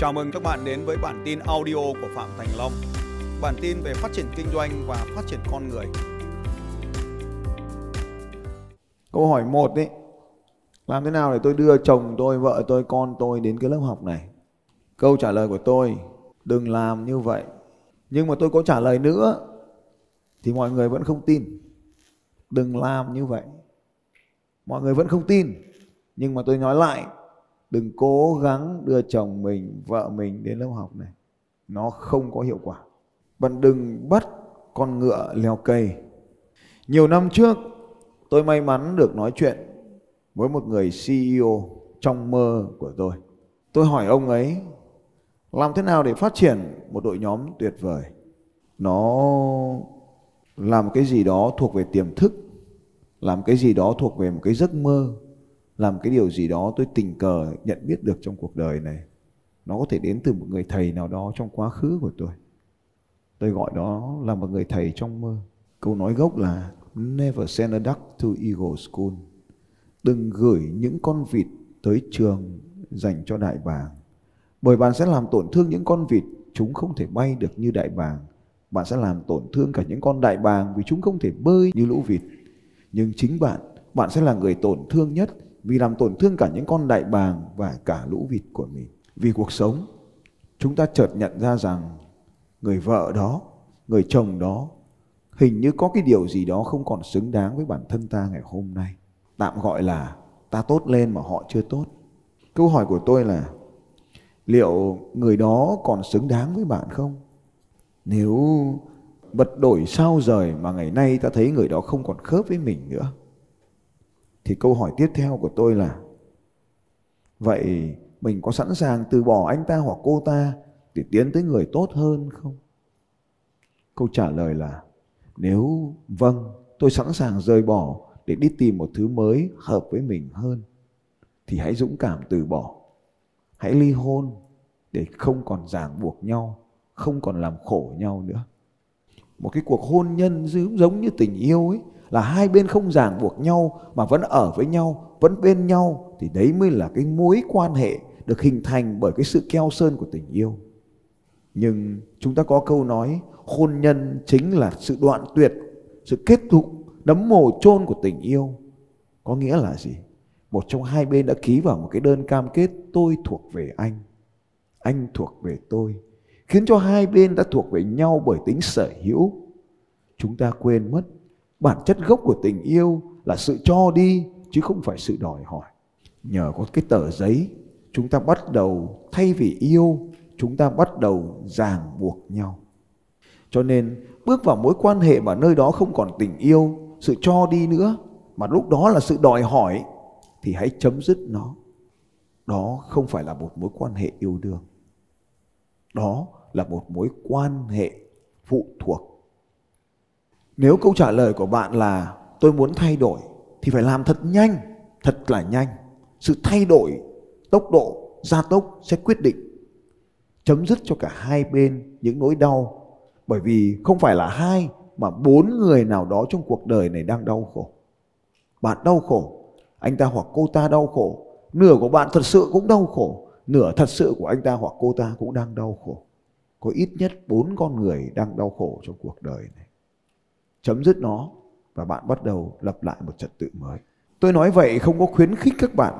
Chào mừng các bạn đến với bản tin audio của Phạm Thành Long. Bản tin về phát triển kinh doanh và phát triển con người. Câu hỏi một đấy, làm thế nào để tôi đưa chồng tôi, vợ tôi, con tôi đến cái lớp học này? Câu trả lời của tôi, đừng làm như vậy. Nhưng mà tôi có trả lời nữa thì mọi người vẫn không tin. Đừng làm như vậy. Mọi người vẫn không tin. Nhưng mà tôi nói lại, đừng cố gắng đưa chồng mình, vợ mình đến lớp học này. Nó không có hiệu quả. Bạn đừng bắt con ngựa leo cây. Nhiều năm trước, tôi may mắn được nói chuyện với một người CEO trong mơ của tôi. Tôi hỏi ông ấy làm thế nào để phát triển một đội nhóm tuyệt vời. Nó làm cái gì đó thuộc về tiềm thức, làm cái gì đó thuộc về một cái giấc mơ, làm cái điều gì đó tôi tình cờ nhận biết được trong cuộc đời này. Nó có thể đến từ một người thầy nào đó trong quá khứ của tôi. Tôi gọi đó là một người thầy trong mơ. Câu nói gốc là Never send a duck to Eagle School. Đừng gửi những con vịt tới trường dành cho đại bàng. Bởi bạn sẽ làm tổn thương những con vịt, chúng không thể bay được như đại bàng. Bạn sẽ làm tổn thương cả những con đại bàng vì chúng không thể bơi như lũ vịt. Nhưng chính bạn, bạn sẽ là người tổn thương nhất vì làm tổn thương cả những con đại bàng và cả lũ vịt của mình. Vì cuộc sống, chúng ta chợt nhận ra rằng người vợ đó, người chồng đó hình như có cái điều gì đó không còn xứng đáng với bản thân ta ngày hôm nay. Tạm gọi là ta tốt lên mà họ chưa tốt. Câu hỏi của tôi là liệu người đó còn xứng đáng với bạn không? Nếu bật đổi sao rời mà ngày nay ta thấy người đó không còn khớp với mình nữa. Thì câu hỏi tiếp theo của tôi là Vậy mình có sẵn sàng từ bỏ anh ta hoặc cô ta để tiến tới người tốt hơn không? Câu trả lời là nếu vâng, tôi sẵn sàng rời bỏ để đi tìm một thứ mới hợp với mình hơn thì hãy dũng cảm từ bỏ. Hãy ly hôn để không còn ràng buộc nhau, không còn làm khổ nhau nữa. Một cái cuộc hôn nhân giống như tình yêu ấy là hai bên không ràng buộc nhau mà vẫn ở với nhau, vẫn bên nhau thì đấy mới là cái mối quan hệ được hình thành bởi cái sự keo sơn của tình yêu. Nhưng chúng ta có câu nói hôn nhân chính là sự đoạn tuyệt, sự kết thúc đấm mồ chôn của tình yêu. Có nghĩa là gì? Một trong hai bên đã ký vào một cái đơn cam kết tôi thuộc về anh, anh thuộc về tôi. Khiến cho hai bên đã thuộc về nhau bởi tính sở hữu. Chúng ta quên mất bản chất gốc của tình yêu là sự cho đi chứ không phải sự đòi hỏi. Nhờ có cái tờ giấy, chúng ta bắt đầu thay vì yêu, chúng ta bắt đầu ràng buộc nhau. Cho nên bước vào mối quan hệ mà nơi đó không còn tình yêu, sự cho đi nữa, mà lúc đó là sự đòi hỏi, thì hãy chấm dứt nó. Đó không phải là một mối quan hệ yêu đương. Đó là một mối quan hệ phụ thuộc. Nếu câu trả lời của bạn là tôi muốn thay đổi thì phải làm thật nhanh, thật là nhanh. Sự thay đổi tốc độ gia tốc sẽ quyết định chấm dứt cho cả hai bên những nỗi đau bởi vì không phải là hai mà bốn người nào đó trong cuộc đời này đang đau khổ. Bạn đau khổ, anh ta hoặc cô ta đau khổ, nửa của bạn thật sự cũng đau khổ, nửa thật sự của anh ta hoặc cô ta cũng đang đau khổ. Có ít nhất bốn con người đang đau khổ trong cuộc đời này. Chấm dứt nó và bạn bắt đầu lập lại một trật tự mới. Tôi nói vậy không có khuyến khích các bạn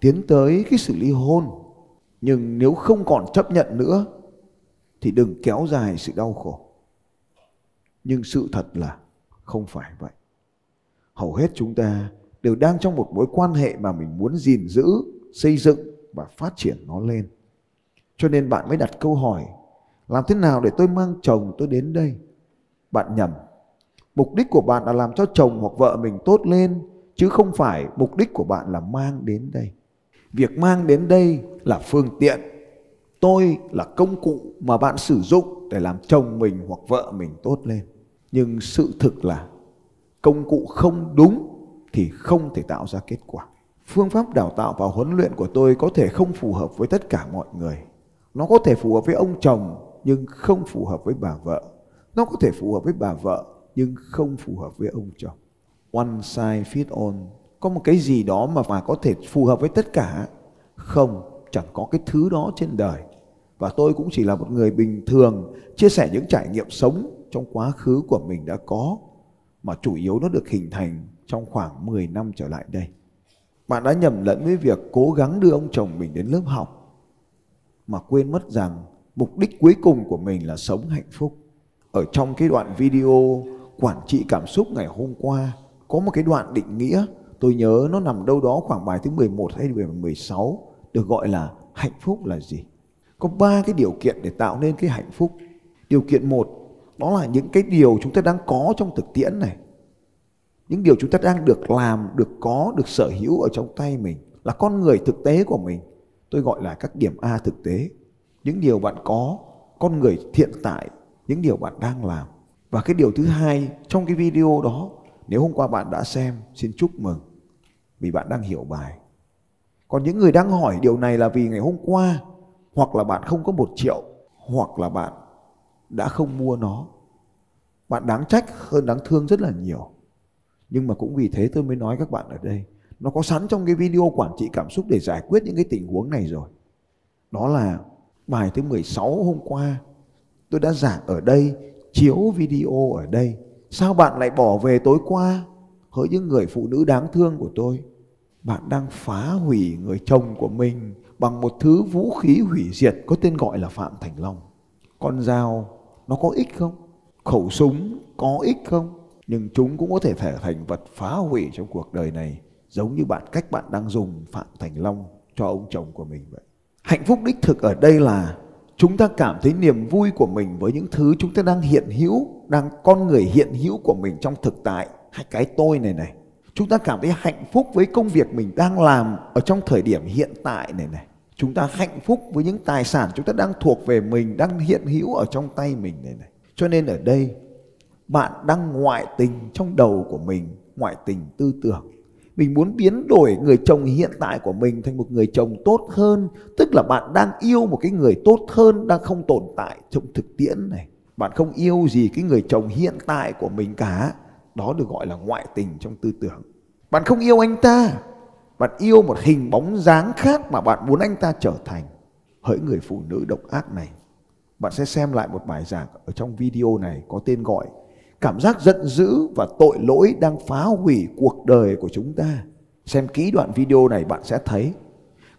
tiến tới cái sự ly hôn. Nhưng nếu không còn chấp nhận nữa thì đừng kéo dài sự đau khổ. Nhưng sự thật là không phải vậy. Hầu hết chúng ta đều đang trong một mối quan hệ mà mình muốn gìn giữ, xây dựng và phát triển nó lên. Cho nên bạn mới đặt câu hỏi, làm thế nào để tôi mang chồng tôi đến đây? Bạn nhầm. Mục đích của bạn là làm cho chồng hoặc vợ mình tốt lên, chứ không phải mục đích của bạn là mang đến đây. Việc mang đến đây là phương tiện. Tôi là công cụ mà bạn sử dụng để làm chồng mình hoặc vợ mình tốt lên nhưng sự thực là công cụ không đúng thì không thể tạo ra kết quả phương pháp đào tạo và huấn luyện của tôi có thể không phù hợp với tất cả mọi người nó có thể phù hợp với ông chồng nhưng không phù hợp với bà vợ nó có thể phù hợp với bà vợ nhưng không phù hợp với ông chồng one size fit all có một cái gì đó mà mà có thể phù hợp với tất cả không, chẳng có cái thứ đó trên đời và tôi cũng chỉ là một người bình thường, chia sẻ những trải nghiệm sống trong quá khứ của mình đã có, mà chủ yếu nó được hình thành trong khoảng 10 năm trở lại đây. Bạn đã nhầm lẫn với việc cố gắng đưa ông chồng mình đến lớp học, mà quên mất rằng mục đích cuối cùng của mình là sống hạnh phúc. Ở trong cái đoạn video quản trị cảm xúc ngày hôm qua có một cái đoạn định nghĩa tôi nhớ nó nằm đâu đó khoảng bài thứ 11 hay 16 được gọi là hạnh phúc là gì. Có ba cái điều kiện để tạo nên cái hạnh phúc. Điều kiện một đó là những cái điều chúng ta đang có trong thực tiễn này. Những điều chúng ta đang được làm, được có, được sở hữu ở trong tay mình là con người thực tế của mình. Tôi gọi là các điểm A thực tế. Những điều bạn có, con người hiện tại, những điều bạn đang làm. Và cái điều thứ hai trong cái video đó, nếu hôm qua bạn đã xem, xin chúc mừng vì bạn đang hiểu bài. Còn những người đang hỏi điều này là vì ngày hôm qua hoặc là bạn không có một triệu hoặc là bạn đã không mua nó. Bạn đáng trách hơn đáng thương rất là nhiều. Nhưng mà cũng vì thế tôi mới nói các bạn ở đây. Nó có sẵn trong cái video quản trị cảm xúc để giải quyết những cái tình huống này rồi. Đó là bài thứ 16 hôm qua. Tôi đã giảng ở đây, chiếu video ở đây. Sao bạn lại bỏ về tối qua? Hỡi những người phụ nữ đáng thương của tôi. Bạn đang phá hủy người chồng của mình bằng một thứ vũ khí hủy diệt có tên gọi là Phạm Thành Long. Con dao, nó có ích không? Khẩu súng, có ích không? Nhưng chúng cũng có thể trở thành vật phá hủy trong cuộc đời này, giống như bạn, cách bạn đang dùng Phạm Thành Long cho ông chồng của mình vậy. Hạnh phúc đích thực ở đây là chúng ta cảm thấy niềm vui của mình với những thứ chúng ta đang hiện hữu, đang con người hiện hữu của mình trong thực tại hay cái tôi này này. Chúng ta cảm thấy hạnh phúc với công việc mình đang làm ở trong thời điểm hiện tại này này. Chúng ta hạnh phúc với những tài sản chúng ta đang thuộc về mình, đang hiện hữu ở trong tay mình này này. Cho nên ở đây bạn đang ngoại tình trong đầu của mình, ngoại tình tư tưởng. Mình muốn biến đổi người chồng hiện tại của mình thành một người chồng tốt hơn, tức là bạn đang yêu một cái người tốt hơn đang không tồn tại trong thực tiễn này. Bạn không yêu gì cái người chồng hiện tại của mình cả, đó được gọi là ngoại tình trong tư tưởng. Bạn không yêu anh ta, bạn yêu một hình bóng dáng khác mà bạn muốn anh ta trở thành. Hỡi người phụ nữ độc ác này, bạn sẽ xem lại một bài giảng ở trong video này có tên gọi Cảm giác giận dữ và tội lỗi đang phá hủy cuộc đời của chúng ta. Xem kỹ đoạn video này bạn sẽ thấy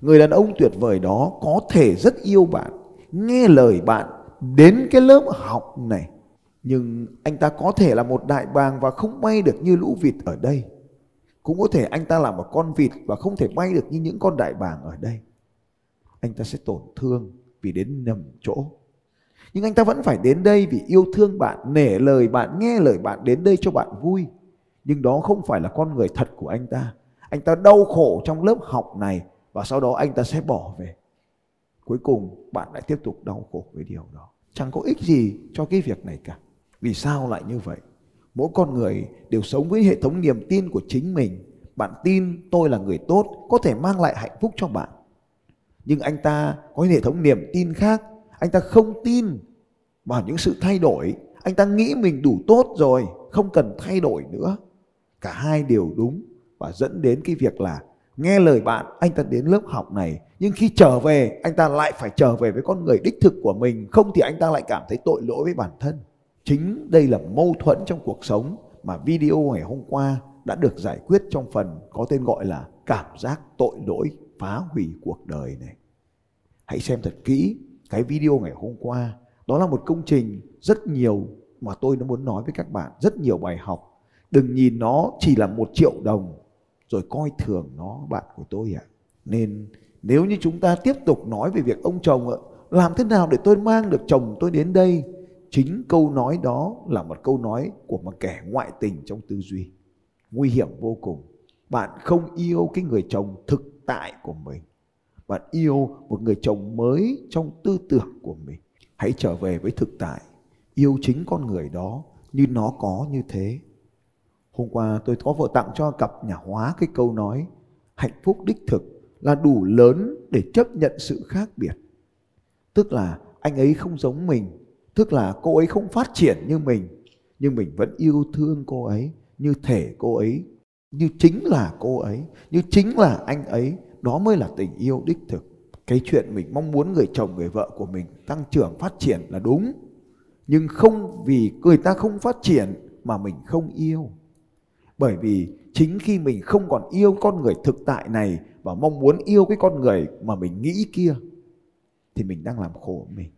người đàn ông tuyệt vời đó có thể rất yêu bạn, nghe lời bạn đến cái lớp học này. Nhưng anh ta có thể là một đại bàng và không bay được như lũ vịt ở đây. Cũng có thể anh ta là một con vịt và không thể bay được như những con đại bàng ở đây. Anh ta sẽ tổn thương vì đến nhầm chỗ. Nhưng anh ta vẫn phải đến đây vì yêu thương bạn, nể lời bạn, nghe lời bạn đến đây cho bạn vui. Nhưng đó không phải là con người thật của anh ta. Anh ta đau khổ trong lớp học này và sau đó anh ta sẽ bỏ về. Cuối cùng bạn lại tiếp tục đau khổ với điều đó. Chẳng có ích gì cho cái việc này cả. Vì sao lại như vậy? Mỗi con người đều sống với hệ thống niềm tin của chính mình. Bạn tin tôi là người tốt có thể mang lại hạnh phúc cho bạn. Nhưng anh ta có hệ thống niềm tin khác. Anh ta không tin vào những sự thay đổi. Anh ta nghĩ mình đủ tốt rồi, không cần thay đổi nữa. Cả hai đều đúng và dẫn đến cái việc là nghe lời bạn anh ta đến lớp học này nhưng khi trở về anh ta lại phải trở về với con người đích thực của mình không thì anh ta lại cảm thấy tội lỗi với bản thân chính đây là mâu thuẫn trong cuộc sống mà video ngày hôm qua đã được giải quyết trong phần có tên gọi là cảm giác tội lỗi phá hủy cuộc đời này hãy xem thật kỹ cái video ngày hôm qua, đó là một công trình rất nhiều mà tôi nó muốn nói với các bạn, rất nhiều bài học. Đừng nhìn nó chỉ là một triệu đồng, rồi coi thường nó, bạn của tôi ạ. Nên nếu như chúng ta tiếp tục nói về việc ông chồng ạ, làm thế nào để tôi mang được chồng tôi đến đây? Chính câu nói đó là một câu nói của một kẻ ngoại tình trong tư duy. Nguy hiểm vô cùng. Bạn không yêu cái người chồng thực tại của mình bạn yêu một người chồng mới trong tư tưởng của mình. Hãy trở về với thực tại, yêu chính con người đó như nó có như thế. Hôm qua tôi có vợ tặng cho cặp nhà hóa cái câu nói, hạnh phúc đích thực là đủ lớn để chấp nhận sự khác biệt. Tức là anh ấy không giống mình, tức là cô ấy không phát triển như mình, nhưng mình vẫn yêu thương cô ấy như thể cô ấy, như chính là cô ấy, như chính là anh ấy đó mới là tình yêu đích thực. Cái chuyện mình mong muốn người chồng, người vợ của mình tăng trưởng, phát triển là đúng. Nhưng không vì người ta không phát triển mà mình không yêu. Bởi vì chính khi mình không còn yêu con người thực tại này và mong muốn yêu cái con người mà mình nghĩ kia, thì mình đang làm khổ mình.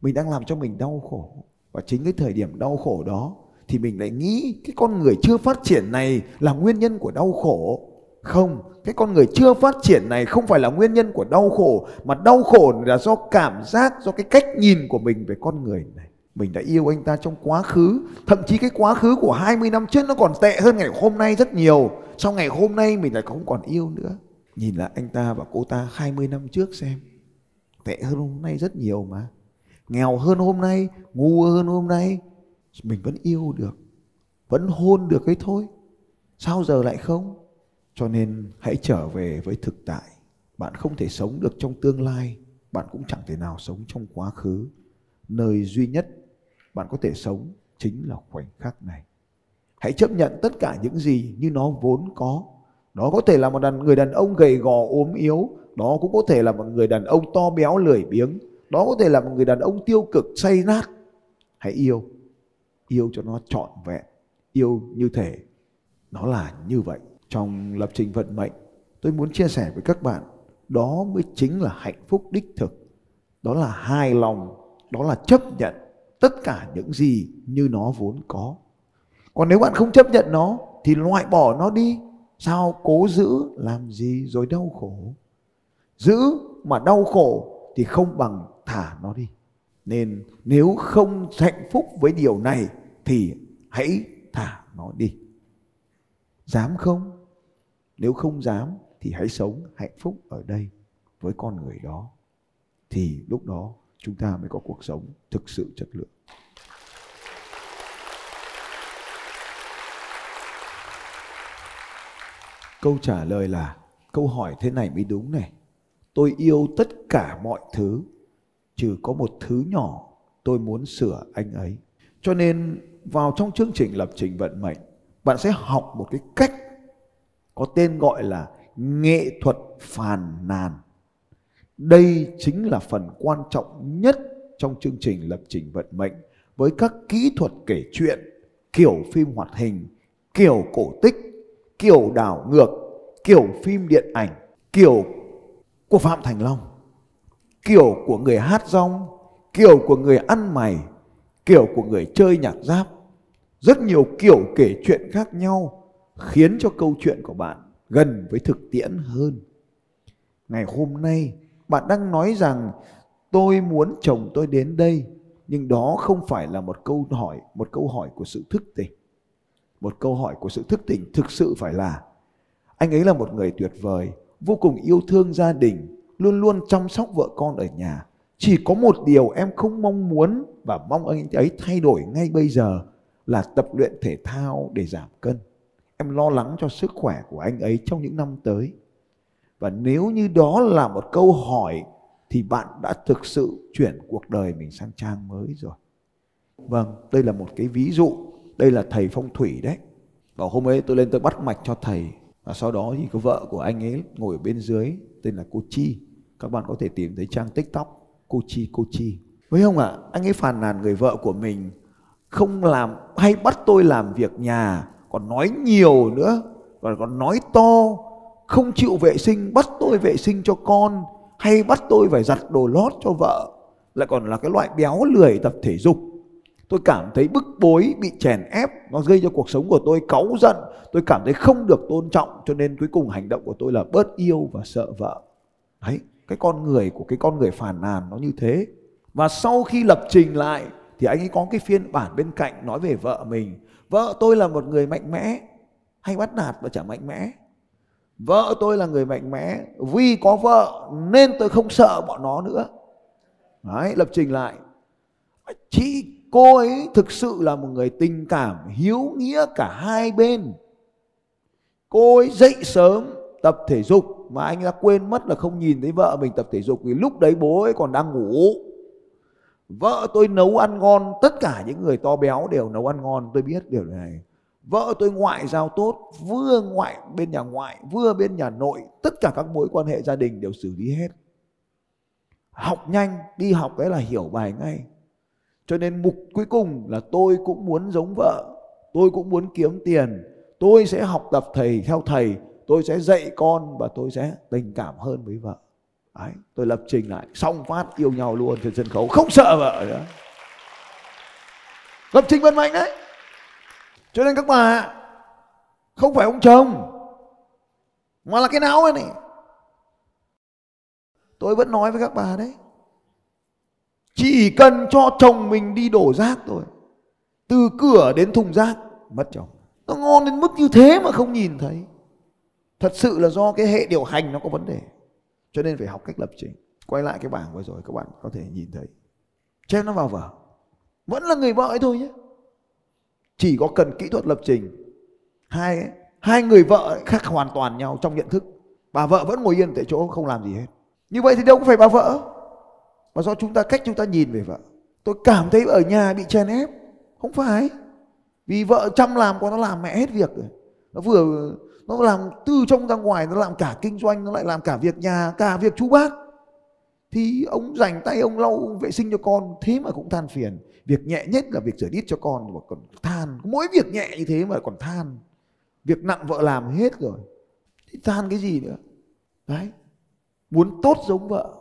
Mình đang làm cho mình đau khổ. Và chính cái thời điểm đau khổ đó, thì mình lại nghĩ cái con người chưa phát triển này là nguyên nhân của đau khổ không, cái con người chưa phát triển này không phải là nguyên nhân của đau khổ, mà đau khổ là do cảm giác, do cái cách nhìn của mình về con người này. Mình đã yêu anh ta trong quá khứ, thậm chí cái quá khứ của 20 năm trước nó còn tệ hơn ngày hôm nay rất nhiều. Sau ngày hôm nay mình lại không còn yêu nữa. Nhìn lại anh ta và cô ta 20 năm trước xem, tệ hơn hôm nay rất nhiều mà. Nghèo hơn hôm nay, ngu hơn hôm nay, mình vẫn yêu được, vẫn hôn được ấy thôi. Sao giờ lại không? Cho nên hãy trở về với thực tại. Bạn không thể sống được trong tương lai, bạn cũng chẳng thể nào sống trong quá khứ. Nơi duy nhất bạn có thể sống chính là khoảnh khắc này. Hãy chấp nhận tất cả những gì như nó vốn có. Đó có thể là một đàn người đàn ông gầy gò, ốm yếu. Đó cũng có thể là một người đàn ông to béo, lười biếng. Đó có thể là một người đàn ông tiêu cực, say nát. Hãy yêu. Yêu cho nó trọn vẹn. Yêu như thể nó là như vậy trong lập trình vận mệnh, tôi muốn chia sẻ với các bạn, đó mới chính là hạnh phúc đích thực. Đó là hài lòng, đó là chấp nhận tất cả những gì như nó vốn có. Còn nếu bạn không chấp nhận nó, thì loại bỏ nó đi. Sao? Cố giữ, làm gì rồi đau khổ? Giữ mà đau khổ thì không bằng thả nó đi. Nên nếu không hạnh phúc với điều này thì hãy thả nó đi. Dám không? Nếu không dám thì hãy sống hạnh phúc ở đây với con người đó. Thì lúc đó chúng ta mới có cuộc sống thực sự chất lượng. Câu trả lời là, câu hỏi thế này mới đúng này. Tôi yêu tất cả mọi thứ, trừ có một thứ nhỏ tôi muốn sửa anh ấy. Cho nên vào trong chương trình lập trình vận mệnh, bạn sẽ học một cái cách có tên gọi là nghệ thuật phàn nàn. Đây chính là phần quan trọng nhất trong chương trình lập trình vận mệnh với các kỹ thuật kể chuyện, kiểu phim hoạt hình, kiểu cổ tích, kiểu đảo ngược, kiểu phim điện ảnh, kiểu của phạm thành long, kiểu của người hát rong, kiểu của người ăn mày, kiểu của người chơi nhạc giáp. Rất nhiều kiểu kể chuyện khác nhau khiến cho câu chuyện của bạn gần với thực tiễn hơn. Ngày hôm nay, bạn đang nói rằng, tôi muốn chồng tôi đến đây, nhưng đó không phải là một câu hỏi, một câu hỏi của sự thức tỉnh. Một câu hỏi của sự thức tỉnh thực sự phải là, anh ấy là một người tuyệt vời, vô cùng yêu thương gia đình, luôn luôn chăm sóc vợ con ở nhà. Chỉ có một điều em không mong muốn và mong anh ấy thay đổi ngay bây giờ là tập luyện thể thao để giảm cân em lo lắng cho sức khỏe của anh ấy trong những năm tới. Và nếu như đó là một câu hỏi thì bạn đã thực sự chuyển cuộc đời mình sang trang mới rồi. Vâng đây là một cái ví dụ. Đây là thầy phong thủy đấy. Vào hôm ấy tôi lên tôi bắt mạch cho thầy và sau đó thì có vợ của anh ấy ngồi ở bên dưới tên là cô chi. Các bạn có thể tìm thấy trang tiktok cô chi cô chi. Với không ạ à, anh ấy phàn nàn người vợ của mình không làm hay bắt tôi làm việc nhà còn nói nhiều nữa, và còn nói to, không chịu vệ sinh, bắt tôi vệ sinh cho con, hay bắt tôi phải giặt đồ lót cho vợ. Lại còn là cái loại béo lười tập thể dục. Tôi cảm thấy bức bối, bị chèn ép, nó gây cho cuộc sống của tôi cáu giận. Tôi cảm thấy không được tôn trọng, cho nên cuối cùng hành động của tôi là bớt yêu và sợ vợ. Đấy, cái con người của cái con người phàn nàn nó như thế. Và sau khi lập trình lại thì anh ấy có cái phiên bản bên cạnh nói về vợ mình. Vợ tôi là một người mạnh mẽ, hay bắt nạt và chả mạnh mẽ. Vợ tôi là người mạnh mẽ, vì có vợ nên tôi không sợ bọn nó nữa. Đấy, lập trình lại. Chị, cô ấy thực sự là một người tình cảm hiếu nghĩa cả hai bên. Cô ấy dậy sớm tập thể dục, mà anh đã quên mất là không nhìn thấy vợ mình tập thể dục. Vì lúc đấy bố ấy còn đang ngủ vợ tôi nấu ăn ngon, tất cả những người to béo đều nấu ăn ngon, tôi biết điều này. Vợ tôi ngoại giao tốt, vừa ngoại, bên nhà ngoại, vừa bên nhà nội, tất cả các mối quan hệ gia đình đều xử lý hết. Học nhanh, đi học cái là hiểu bài ngay. Cho nên mục cuối cùng là tôi cũng muốn giống vợ, tôi cũng muốn kiếm tiền, tôi sẽ học tập thầy theo thầy, tôi sẽ dạy con và tôi sẽ tình cảm hơn với vợ. Đấy, tôi lập trình lại xong phát yêu nhau luôn trên sân khấu không sợ vợ nữa. Lập trình vận mệnh đấy. Cho nên các bà không phải ông chồng mà là cái não này. Tôi vẫn nói với các bà đấy chỉ cần cho chồng mình đi đổ rác thôi từ cửa đến thùng rác mất chồng. Nó ngon đến mức như thế mà không nhìn thấy. Thật sự là do cái hệ điều hành nó có vấn đề cho nên phải học cách lập trình. Quay lại cái bảng vừa rồi các bạn có thể nhìn thấy. Chép nó vào vở. Vẫn là người vợ ấy thôi nhé. Chỉ có cần kỹ thuật lập trình. Hai hai người vợ khác hoàn toàn nhau trong nhận thức. Bà vợ vẫn ngồi yên tại chỗ, không làm gì hết. Như vậy thì đâu có phải bà vợ. Mà do chúng ta, cách chúng ta nhìn về vợ. Tôi cảm thấy ở nhà bị chèn ép. Không phải. Vì vợ chăm làm còn nó làm mẹ hết việc rồi. Nó vừa nó làm từ trong ra ngoài nó làm cả kinh doanh nó lại làm cả việc nhà cả việc chú bác. Thì ông dành tay ông lau vệ sinh cho con thế mà cũng than phiền. Việc nhẹ nhất là việc rửa đít cho con mà còn than. Mỗi việc nhẹ như thế mà còn than. Việc nặng vợ làm hết rồi. Thì than cái gì nữa? Đấy. Muốn tốt giống vợ.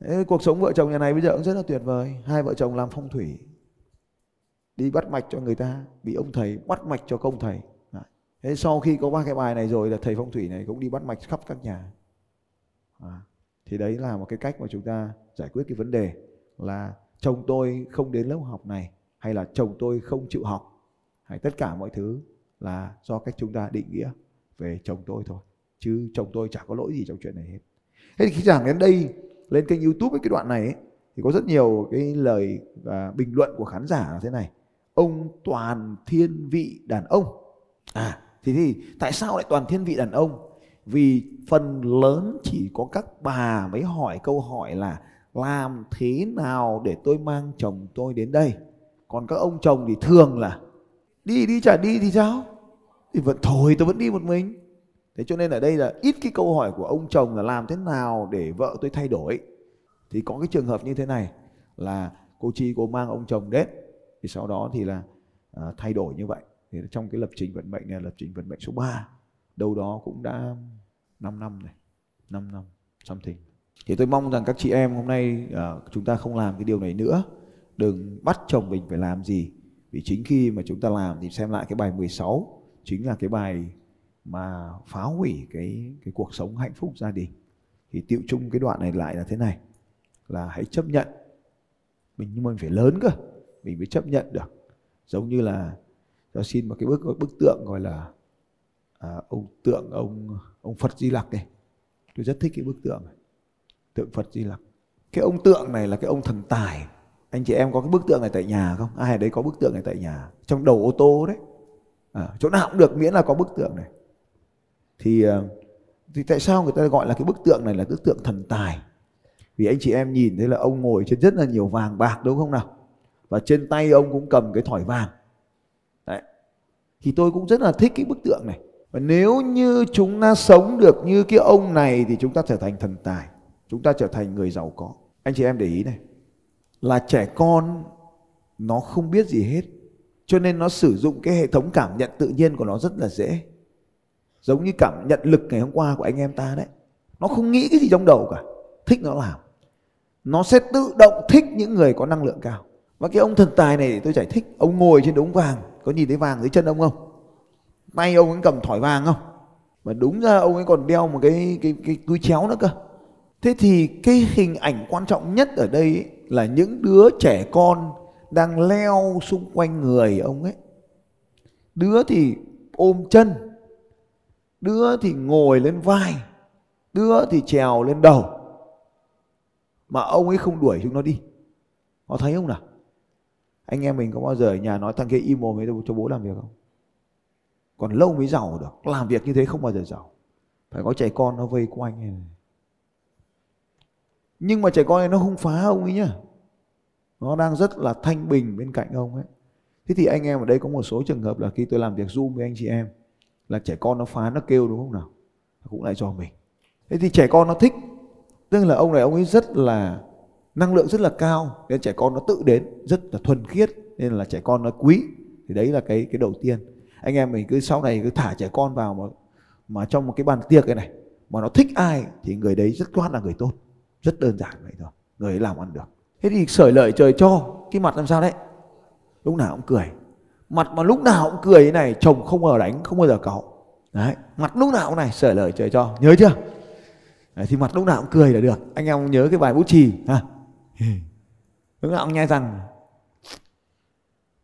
Đấy, cuộc sống vợ chồng nhà này bây giờ cũng rất là tuyệt vời. Hai vợ chồng làm phong thủy. Đi bắt mạch cho người ta bị ông thầy bắt mạch cho công thầy thế sau khi có ba cái bài này rồi là thầy phong thủy này cũng đi bắt mạch khắp các nhà. À, thì đấy là một cái cách mà chúng ta giải quyết cái vấn đề là chồng tôi không đến lớp học này hay là chồng tôi không chịu học hay tất cả mọi thứ là do cách chúng ta định nghĩa về chồng tôi thôi chứ chồng tôi chả có lỗi gì trong chuyện này hết. Thế thì khi giảng đến đây lên kênh youtube với cái đoạn này ấy, thì có rất nhiều cái lời và bình luận của khán giả là thế này. Ông toàn thiên vị đàn ông. À thì, thì tại sao lại toàn thiên vị đàn ông? Vì phần lớn chỉ có các bà mới hỏi câu hỏi là làm thế nào để tôi mang chồng tôi đến đây? Còn các ông chồng thì thường là đi đi chả đi thì sao? Thì vẫn thôi tôi vẫn đi một mình. Thế cho nên ở đây là ít cái câu hỏi của ông chồng là làm thế nào để vợ tôi thay đổi. Thì có cái trường hợp như thế này là cô chi cô mang ông chồng đến thì sau đó thì là à, thay đổi như vậy thì trong cái lập trình vận mệnh này là lập trình vận mệnh số 3 đâu đó cũng đã 5 năm này 5 năm something. Thì tôi mong rằng các chị em hôm nay uh, chúng ta không làm cái điều này nữa. Đừng bắt chồng mình phải làm gì. Vì chính khi mà chúng ta làm thì xem lại cái bài 16 chính là cái bài mà phá hủy cái cái cuộc sống hạnh phúc gia đình. Thì tiệu chung cái đoạn này lại là thế này. Là hãy chấp nhận. Mình nhưng mà mình phải lớn cơ. Mình mới chấp nhận được. Giống như là cho xin một cái bức bức tượng gọi là à, ông tượng ông ông Phật Di Lặc này. Tôi rất thích cái bức tượng này tượng Phật Di Lặc. Cái ông tượng này là cái ông thần tài. Anh chị em có cái bức tượng này tại nhà không? Ai ở đấy có bức tượng này tại nhà? Trong đầu ô tô đấy. À, chỗ nào cũng được miễn là có bức tượng này. Thì à, thì tại sao người ta gọi là cái bức tượng này là bức tượng thần tài? Vì anh chị em nhìn thấy là ông ngồi trên rất là nhiều vàng bạc đúng không nào? Và trên tay ông cũng cầm cái thỏi vàng thì tôi cũng rất là thích cái bức tượng này. Và nếu như chúng ta sống được như cái ông này thì chúng ta trở thành thần tài. Chúng ta trở thành người giàu có. Anh chị em để ý này. Là trẻ con, nó không biết gì hết. Cho nên nó sử dụng cái hệ thống cảm nhận tự nhiên của nó rất là dễ. Giống như cảm nhận lực ngày hôm qua của anh em ta đấy. Nó không nghĩ cái gì trong đầu cả. Thích nó làm. Nó sẽ tự động thích những người có năng lượng cao. Và cái ông thần tài này tôi giải thích. Ông ngồi trên đống vàng có nhìn thấy vàng dưới chân ông không? Tay ông ấy cầm thỏi vàng không? Mà đúng ra ông ấy còn đeo một cái cái cái túi chéo nữa cơ. Thế thì cái hình ảnh quan trọng nhất ở đây ấy, là những đứa trẻ con đang leo xung quanh người ông ấy. Đứa thì ôm chân đứa thì ngồi lên vai đứa thì trèo lên đầu. Mà ông ấy không đuổi chúng nó đi. Họ thấy không nào? Anh em mình có bao giờ ở nhà nói thằng kia im mồm ấy cho bố làm việc không? Còn lâu mới giàu được. Làm việc như thế không bao giờ giàu. Phải có trẻ con nó vây quanh này nhưng mà trẻ con này nó không phá ông ấy nhá. Nó đang rất là thanh bình bên cạnh ông ấy. Thế thì anh em ở đây có một số trường hợp là khi tôi làm việc zoom với anh chị em, là trẻ con nó phá nó kêu đúng không nào? Cũng lại cho mình. Thế thì trẻ con nó thích. Tức là ông này, ông ấy rất là năng lượng rất là cao nên trẻ con nó tự đến rất là thuần khiết nên là trẻ con nó quý. Thì đấy là cái cái đầu tiên. Anh em mình cứ sau này cứ thả trẻ con vào mà mà trong một cái bàn tiệc này này mà nó thích ai thì người đấy rất toát là người tốt. Rất đơn giản vậy thôi người ấy làm ăn được. Thế thì sởi lợi trời cho cái mặt làm sao đấy? Lúc nào cũng cười. Mặt mà lúc nào cũng cười thế này chồng không bao giờ đánh không bao giờ cáu. Đấy mặt lúc nào cũng này sởi lợi trời cho. Nhớ chưa? Đấy, thì mặt lúc nào cũng cười là được. Anh em nhớ cái bài bút chì ha? Lúc nào cũng nhai răng.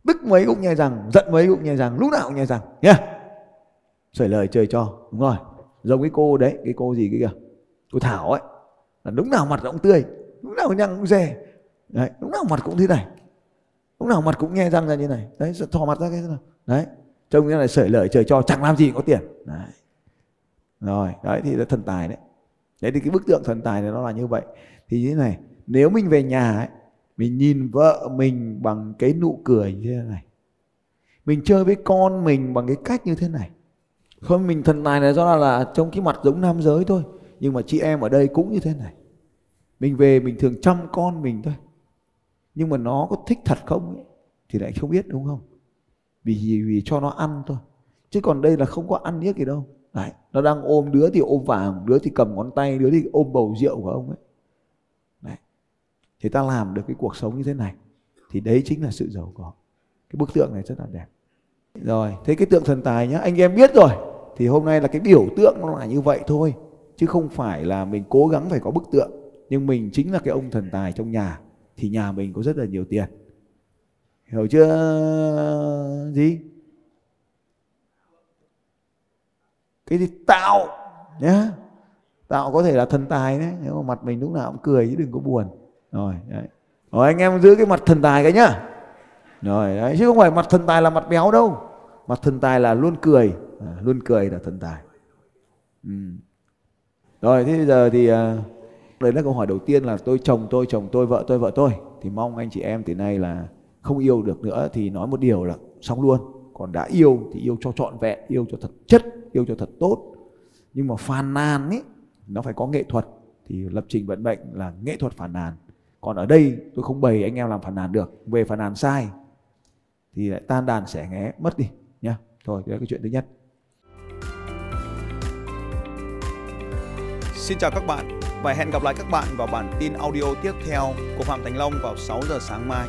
Tức mấy cũng nhai răng, giận mấy cũng nhai răng, lúc nào cũng nhai răng, nhá. Yeah. sởi lời trời cho, đúng rồi. Giống cái cô đấy, cái cô gì cái kìa. Cô thảo ấy, là lúc nào mặt cũng tươi, lúc nào nhăn cũng dè. Đấy, lúc nào mặt cũng thế này. Lúc nào mặt cũng nghe răng ra như này. Đấy thò mặt ra cái nào. Đấy, trông như này sởi lời trời cho, chẳng làm gì có tiền. Đấy. Rồi, đấy thì là thần tài đấy. Đấy thì cái bức tượng thần tài này nó là như vậy. Thì như thế này nếu mình về nhà ấy mình nhìn vợ mình bằng cái nụ cười như thế này. Mình chơi với con mình bằng cái cách như thế này. Không mình thần tài này do là, là trong cái mặt giống nam giới thôi. Nhưng mà chị em ở đây cũng như thế này. Mình về mình thường chăm con mình thôi. Nhưng mà nó có thích thật không ấy, thì lại không biết đúng không? Vì vì cho nó ăn thôi. Chứ còn đây là không có ăn niếc gì đâu. Đấy, nó đang ôm đứa thì ôm vàng đứa thì cầm ngón tay đứa thì ôm bầu rượu của ông ấy thì ta làm được cái cuộc sống như thế này, thì đấy chính là sự giàu có. Cái bức tượng này rất là đẹp. Rồi, thế cái tượng thần tài nhá, anh em biết rồi, thì hôm nay là cái biểu tượng nó là như vậy thôi, chứ không phải là mình cố gắng phải có bức tượng. Nhưng mình chính là cái ông thần tài trong nhà, thì nhà mình có rất là nhiều tiền. Hiểu chưa gì cái gì? Tạo, nhá. Tạo có thể là thần tài đấy nếu mà mặt mình lúc nào cũng cười chứ đừng có buồn rồi đấy. Rồi anh em giữ cái mặt thần tài cái nhá. Rồi đấy chứ không phải mặt thần tài là mặt béo đâu. Mặt thần tài là luôn cười. À, luôn cười là thần tài. Ừ. rồi thế bây giờ thì à, đấy là câu hỏi đầu tiên là tôi chồng tôi chồng tôi vợ tôi vợ tôi. Thì mong anh chị em từ nay là không yêu được nữa thì nói một điều là xong luôn. Còn đã yêu thì yêu cho trọn vẹn yêu cho thật chất yêu cho thật tốt. Nhưng mà phàn nàn ấy nó phải có nghệ thuật. Thì lập trình vận mệnh là nghệ thuật phàn nàn còn ở đây tôi không bày anh em làm phản nàn được, về phản nàn sai, thì lại tan đàn xẻ nghé, mất đi, nhá thôi đó là cái chuyện thứ nhất Xin chào các bạn và hẹn gặp lại các bạn vào bản tin audio tiếp theo của Phạm Thành Long vào 6 giờ sáng mai.